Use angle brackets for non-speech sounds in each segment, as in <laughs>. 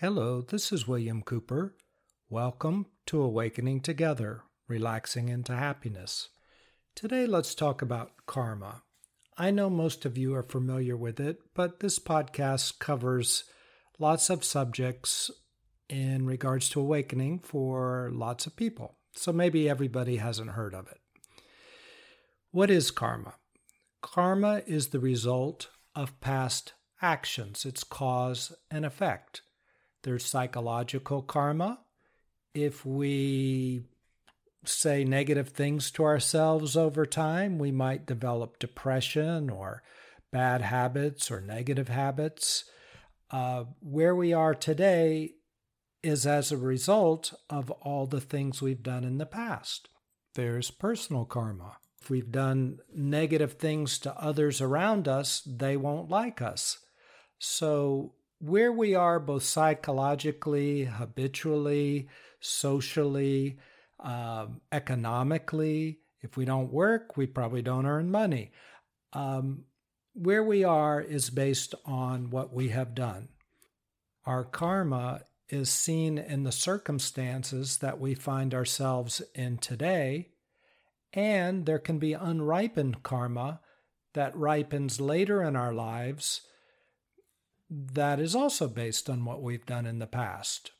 Hello, this is William Cooper. Welcome to Awakening Together, Relaxing into Happiness. Today, let's talk about karma. I know most of you are familiar with it, but this podcast covers lots of subjects in regards to awakening for lots of people. So maybe everybody hasn't heard of it. What is karma? Karma is the result of past actions, it's cause and effect. There's psychological karma. If we say negative things to ourselves over time, we might develop depression or bad habits or negative habits. Uh, where we are today is as a result of all the things we've done in the past. There's personal karma. If we've done negative things to others around us, they won't like us. So where we are both psychologically, habitually, socially, um, economically. If we don't work, we probably don't earn money. Um, where we are is based on what we have done. Our karma is seen in the circumstances that we find ourselves in today, and there can be unripened karma that ripens later in our lives that is also based on what we've done in the past.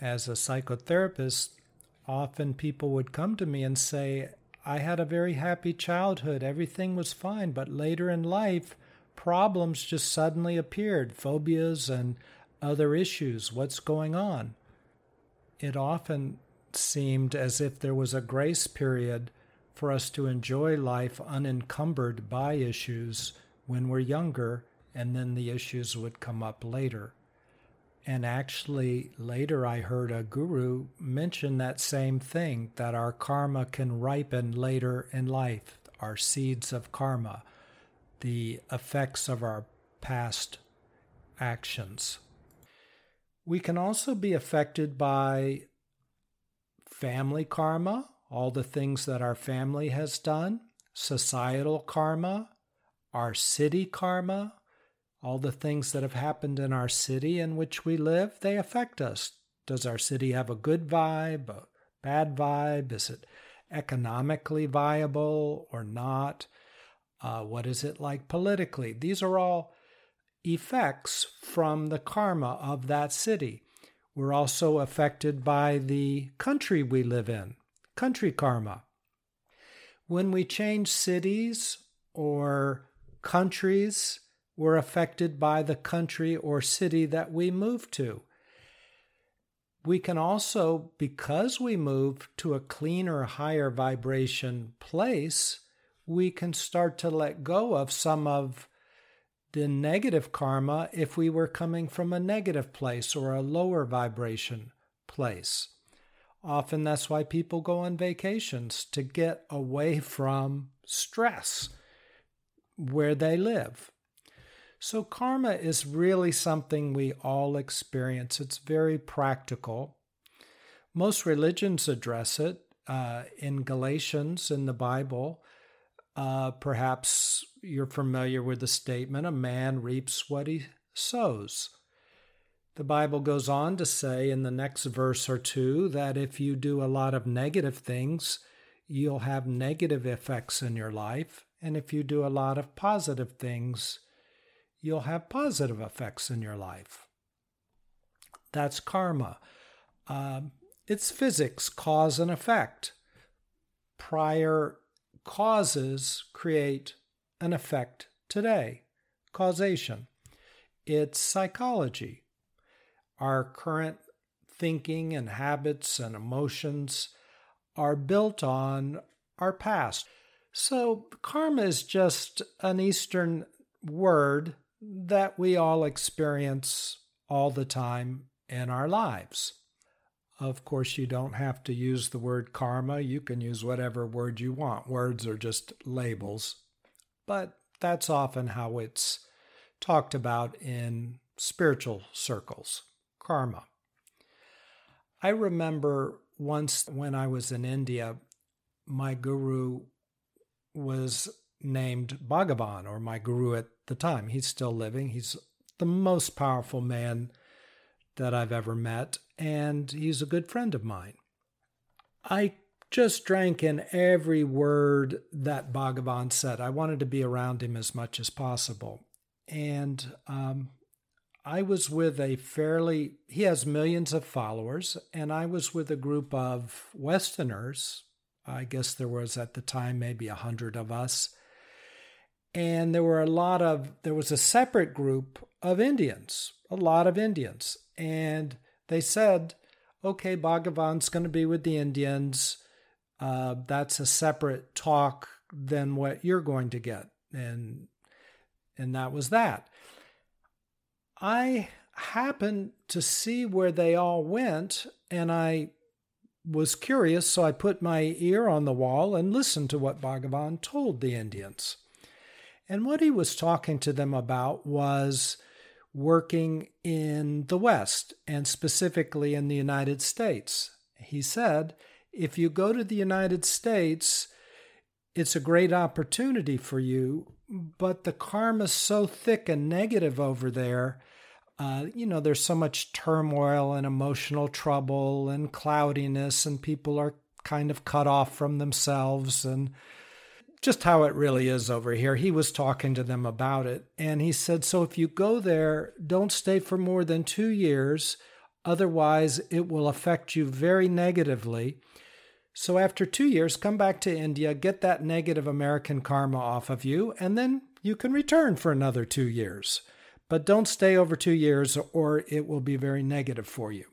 As a psychotherapist, often people would come to me and say, I had a very happy childhood, everything was fine, but later in life, problems just suddenly appeared, phobias and other issues. What's going on? It often seemed as if there was a grace period for us to enjoy life unencumbered by issues when we're younger and then the issues would come up later. And actually, later I heard a guru mention that same thing that our karma can ripen later in life, our seeds of karma, the effects of our past actions. We can also be affected by family karma, all the things that our family has done, societal karma, our city karma, all the things that have happened in our city in which we live, they affect us. Does our city have a good vibe, a bad vibe? Is it economically viable or not? Uh, what is it like politically? These are all effects from the karma of that city. We're also affected by the country we live in, country karma. When we change cities or countries, we're affected by the country or city that we move to. We can also, because we move to a cleaner, higher vibration place, we can start to let go of some of the negative karma if we were coming from a negative place or a lower vibration place. Often that's why people go on vacations to get away from stress where they live. So, karma is really something we all experience. It's very practical. Most religions address it. Uh, in Galatians in the Bible, uh, perhaps you're familiar with the statement a man reaps what he sows. The Bible goes on to say in the next verse or two that if you do a lot of negative things, you'll have negative effects in your life. And if you do a lot of positive things, you'll have positive effects in your life. That's karma. Um, it's physics, cause and effect. Prior causes create an effect today, causation. It's psychology. Our current thinking and habits and emotions are built on our past. So, karma is just an Eastern word that we all experience all the time in our lives. Of course, you don't have to use the word karma. You can use whatever word you want. Words are just labels. But that's often how it's talked about in spiritual circles karma. I remember once when I was in India, my guru was named Bhagavan, or my guru at the time. He's still living. He's the most powerful man that I've ever met, and he's a good friend of mine. I just drank in every word that Bhagavan said. I wanted to be around him as much as possible. And um, I was with a fairly, he has millions of followers, and I was with a group of Westerners. I guess there was at the time maybe a hundred of us. And there were a lot of, there was a separate group of Indians, a lot of Indians. And they said, okay, Bhagavan's going to be with the Indians uh, that's a separate talk than what you're going to get. And and that was that. I happened to see where they all went and I was curious, so I put my ear on the wall and listened to what Bhagavan told the Indians. And what he was talking to them about was working in the West and specifically in the United States. He said if you go to the United States, it's a great opportunity for you, but the karma's so thick and negative over there. Uh, you know, there's so much turmoil and emotional trouble and cloudiness, and people are kind of cut off from themselves and just how it really is over here. He was talking to them about it, and he said, So if you go there, don't stay for more than two years. Otherwise, it will affect you very negatively. So after two years, come back to India, get that negative American karma off of you, and then you can return for another two years. But don't stay over two years or it will be very negative for you.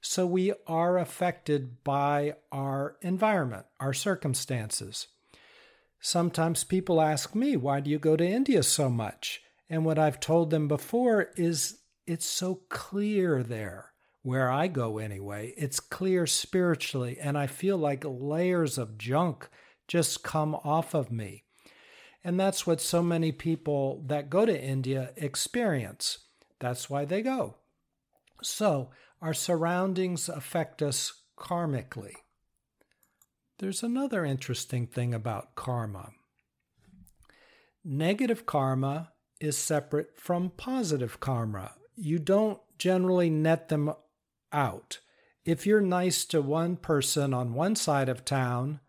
So we are affected by our environment, our circumstances. Sometimes people ask me, why do you go to India so much? And what I've told them before is it's so clear there where I go anyway. It's clear spiritually, and I feel like layers of junk just come off of me. And that's what so many people that go to India experience. That's why they go. So, our surroundings affect us karmically. There's another interesting thing about karma. Negative karma is separate from positive karma. You don't generally net them out. If you're nice to one person on one side of town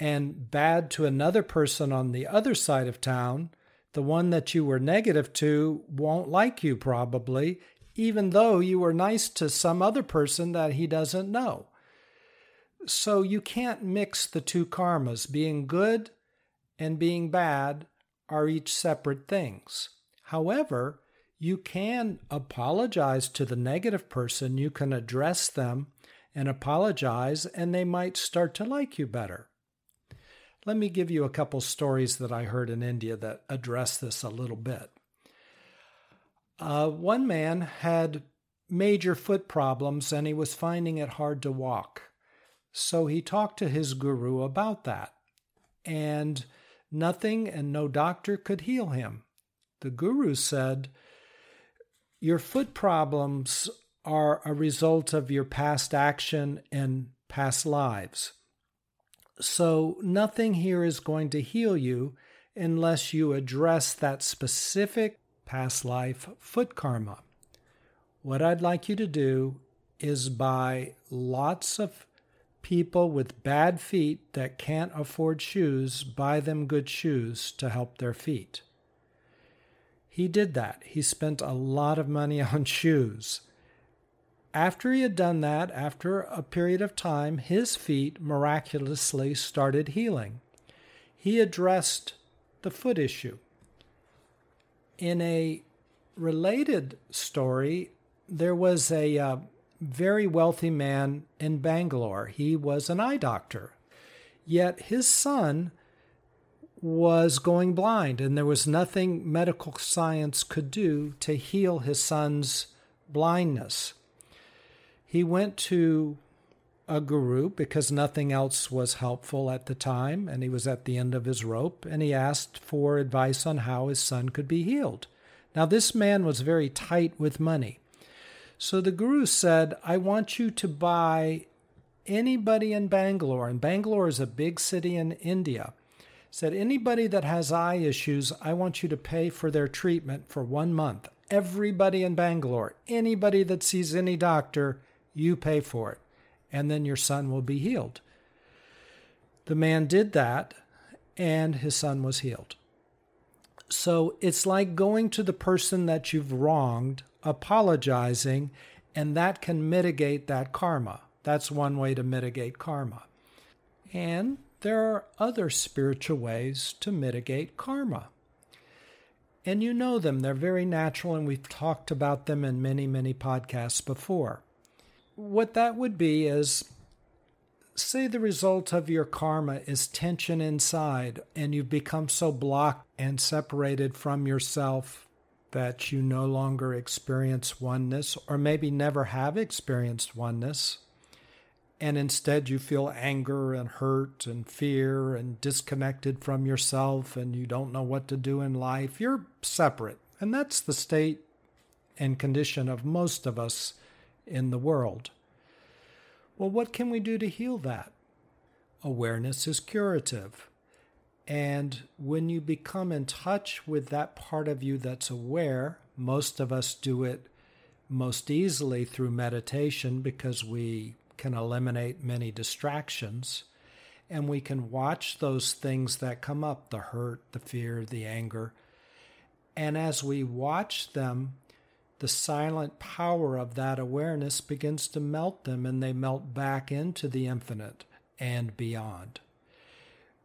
and bad to another person on the other side of town, the one that you were negative to won't like you probably, even though you were nice to some other person that he doesn't know. So you can't mix the two karmas. Being good and being bad are each separate things. However, you can apologize to the negative person. You can address them and apologize, and they might start to like you better. Let me give you a couple stories that I heard in India that address this a little bit. Uh, one man had major foot problems and he was finding it hard to walk. So he talked to his guru about that. And nothing and no doctor could heal him. The guru said, your foot problems are a result of your past action and past lives. So, nothing here is going to heal you unless you address that specific past life foot karma. What I'd like you to do is buy lots of people with bad feet that can't afford shoes, buy them good shoes to help their feet. He did that. He spent a lot of money <laughs> on shoes. After he had done that, after a period of time, his feet miraculously started healing. He addressed the foot issue. In a related story, there was a uh, very wealthy man in Bangalore. He was an eye doctor. Yet his son was going blind, and there was nothing medical science could do to heal his son's blindness. He went to a guru because nothing else was helpful at the time, and he was at the end of his rope, and he asked for advice on how his son could be healed. Now, this man was very tight with money. So the guru said, I want you to buy anybody in Bangalore, and Bangalore is a big city in India said anybody that has eye issues, I want you to pay for their treatment for one month. everybody in Bangalore, anybody that sees any doctor, you pay for it, and then your son will be healed. The man did that, and his son was healed. So it's like going to the person that you've wronged, apologizing, and that can mitigate that karma. That's one way to mitigate karma. And there are other spiritual ways to mitigate karma. And you know them, they're very natural, and we've talked about them in many, many podcasts before. What that would be is say the result of your karma is tension inside, and you've become so blocked and separated from yourself that you no longer experience oneness, or maybe never have experienced oneness and instead you feel anger and hurt and fear and disconnected from yourself and you don't know what to do in life, you're separate. And that's the state and condition of most of us in the world. Well, what can we do to heal that? Awareness is curative. And when you become in touch with that part of you that's aware, most of us do it most easily through meditation because we can eliminate many distractions. And we can watch those things that come up the hurt, the fear, the anger. And as we watch them, the silent power of that awareness begins to melt them and they melt back into the infinite and beyond.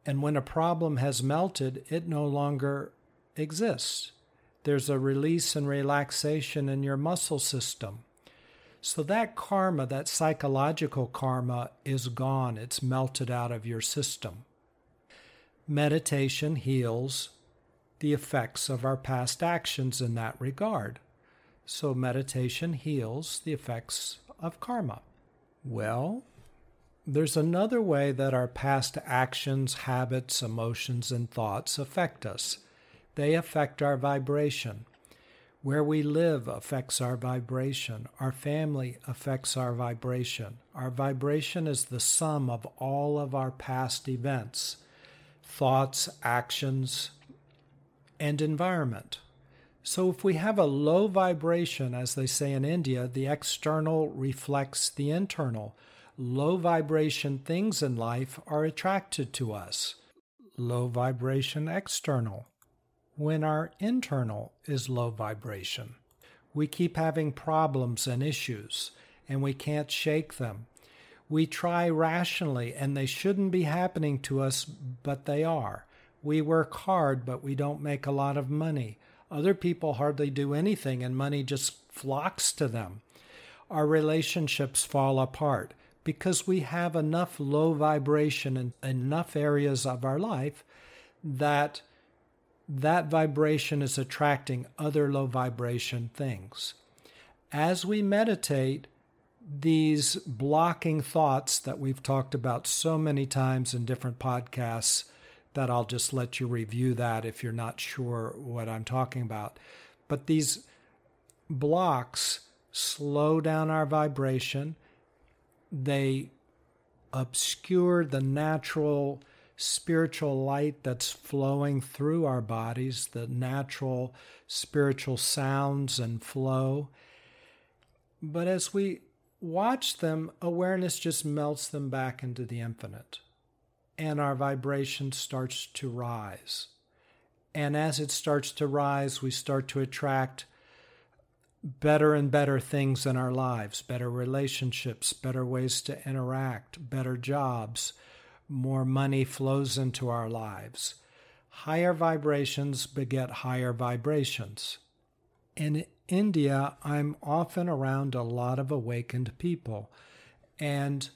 And when a problem has melted, it no longer exists. There's a release and relaxation in your muscle system. So that karma, that psychological karma, is gone. It's melted out of your system. Meditation heals the effects of our past actions in that regard. So meditation heals the effects of karma. Well, there's another way that our past actions, habits, emotions, and thoughts affect us. They affect our vibration. Where we live affects our vibration. Our family affects our vibration. Our vibration is the sum of all of our past events, thoughts, actions, and environment. So, if we have a low vibration, as they say in India, the external reflects the internal. Low vibration things in life are attracted to us. Low vibration external when our internal is low vibration. We keep having problems and issues, and we can't shake them. We try rationally, and they shouldn't be happening to us, but they are. We work hard, but we don't make a lot of money. Other people hardly do anything, and money just flocks to them. Our relationships fall apart because we have enough low vibration in enough areas of our life that that vibration is attracting other low vibration things. As we meditate, these blocking thoughts that we've talked about so many times in different podcasts that I'll just let you review that if you're not sure what I'm talking about. But these blocks slow down our vibration, they obscure the natural spiritual light that's flowing through our bodies, the natural spiritual sounds and flow. But as we watch them, awareness just melts them back into the infinite, and our vibration starts to rise. And as it starts to rise, we start to attract better and better things in our lives better relationships, better ways to interact, better jobs more money flows into our lives. Higher vibrations beget higher vibrations. In India, I'm often around a lot of awakened people. And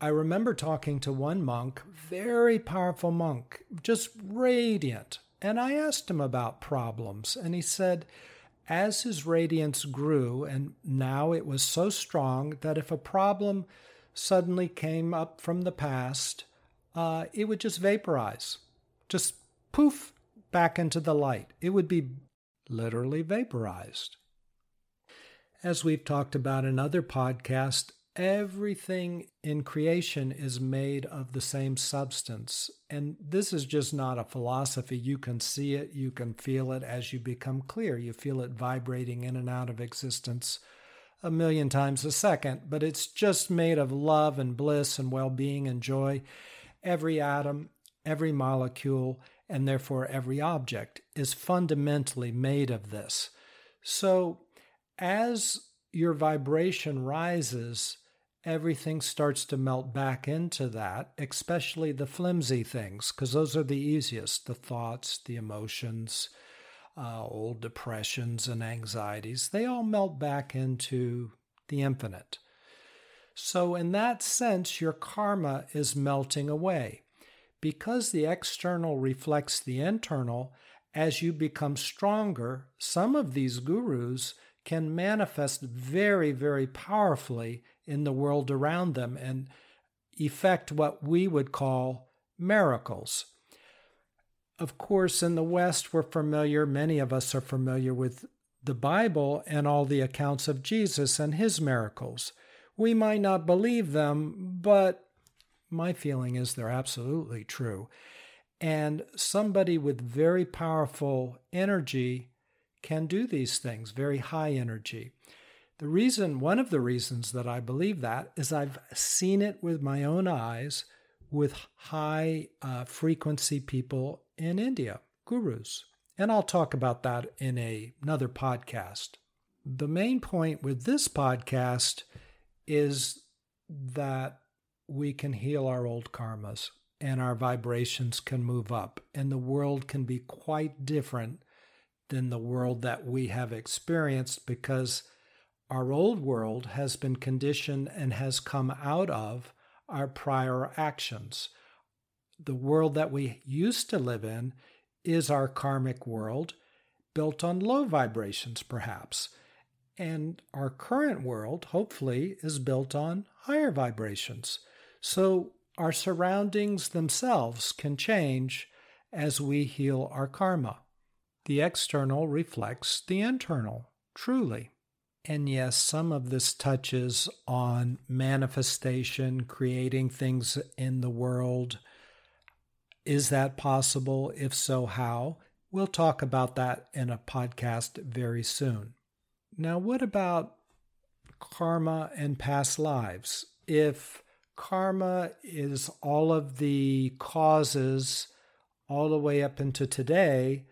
I remember talking to one monk, very powerful monk, just radiant. And I asked him about problems, and he said, as his radiance grew, and now it was so strong that if a problem suddenly came up from the past, uh, it would just vaporize, just poof back into the light. It would be literally vaporized. As we've talked about in other podcasts, everything in creation is made of the same substance. And this is just not a philosophy. You can see it, you can feel it as you become clear. You feel it vibrating in and out of existence a million times a second, but it's just made of love and bliss and well being and joy. Every atom, every molecule, and therefore every object is fundamentally made of this. So, as your vibration rises, everything starts to melt back into that, especially the flimsy things, because those are the easiest the thoughts, the emotions, uh, old depressions and anxieties. They all melt back into the infinite. So, in that sense, your karma is melting away. Because the external reflects the internal, as you become stronger, some of these gurus can manifest very, very powerfully in the world around them and effect what we would call miracles. Of course, in the West, we're familiar, many of us are familiar with the Bible and all the accounts of Jesus and his miracles. We might not believe them, but my feeling is they're absolutely true. And somebody with very powerful energy can do these things, very high energy. The reason, one of the reasons that I believe that is I've seen it with my own eyes with high uh, frequency people in India, gurus. And I'll talk about that in a, another podcast. The main point with this podcast is that we can heal our old karmas and our vibrations can move up, and the world can be quite different than the world that we have experienced because our old world has been conditioned and has come out of our prior actions. The world that we used to live in is our karmic world, built on low vibrations, perhaps. And our current world, hopefully, is built on higher vibrations. So our surroundings themselves can change as we heal our karma. The external reflects the internal, truly. And yes, some of this touches on manifestation, creating things in the world. Is that possible? If so, how? We'll talk about that in a podcast very soon. Now, what about karma and past lives? If karma is all of the causes all the way up into today.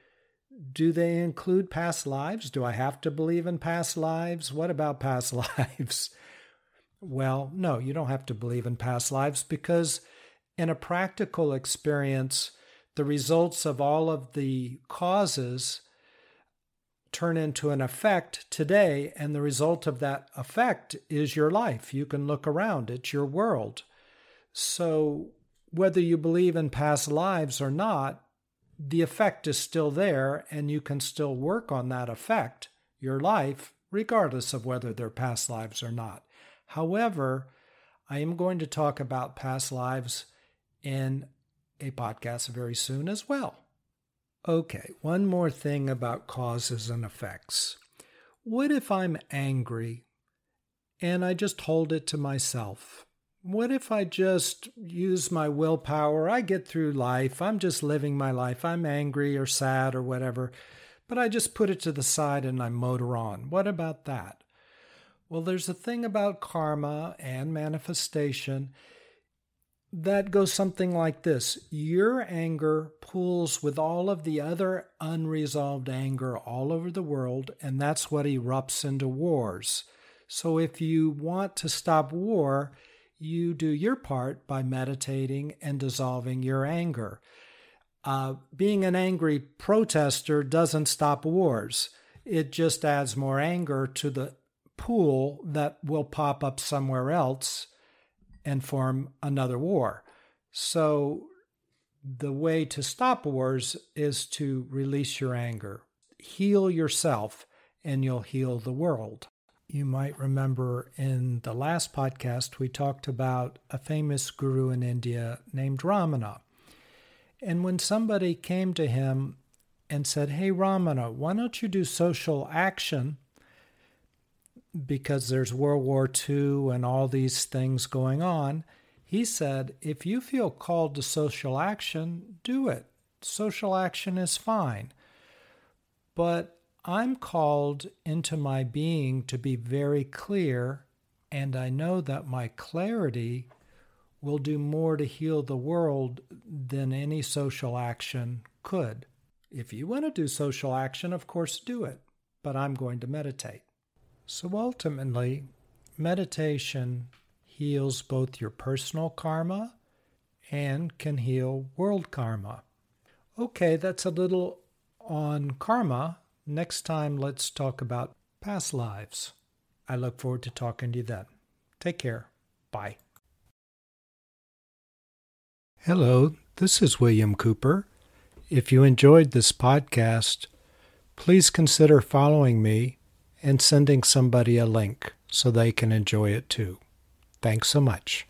Do they include past lives? Do I have to believe in past lives? What about past <laughs> lives? Well, no, you don't have to believe in past lives because, in a practical experience, the results of all of the causes turn into an effect today, and the result of that effect is your life. You can look around, it's your world. So, whether you believe in past lives or not, the effect is still there, and you can still work on that effect, your life, regardless of whether they're past lives or not. However, I am going to talk about past lives in a podcast very soon as well. Okay, one more thing about causes and effects. What if I'm angry and I just hold it to myself? What if I just use my willpower? I get through life. I'm just living my life. I'm angry or sad or whatever, but I just put it to the side and I motor on. What about that? Well, there's a thing about karma and manifestation that goes something like this Your anger pools with all of the other unresolved anger all over the world, and that's what erupts into wars. So, if you want to stop war, you do your part by meditating and dissolving your anger. Uh, being an angry protester doesn't stop wars, it just adds more anger to the pool that will pop up somewhere else and form another war. So, the way to stop wars is to release your anger, heal yourself, and you'll heal the world. You might remember in the last podcast, we talked about a famous guru in India named Ramana. And when somebody came to him and said, Hey, Ramana, why don't you do social action? because there's World War II and all these things going on. He said, if you feel called to social action, do it. Social action is fine. But I'm called into my being to be very clear, and I know that my clarity will do more to heal the world than any social action could. If you want to do social action, of course, do it, but I'm going to meditate. So ultimately, meditation heals both your personal karma and can heal world karma. Okay, that's a little on karma. Next time, let's talk about past lives. I look forward to talking to you then. Take care. Bye. Hello, this is William Cooper. If you enjoyed this podcast, please consider following me and sending somebody a link so they can enjoy it too. Thanks so much.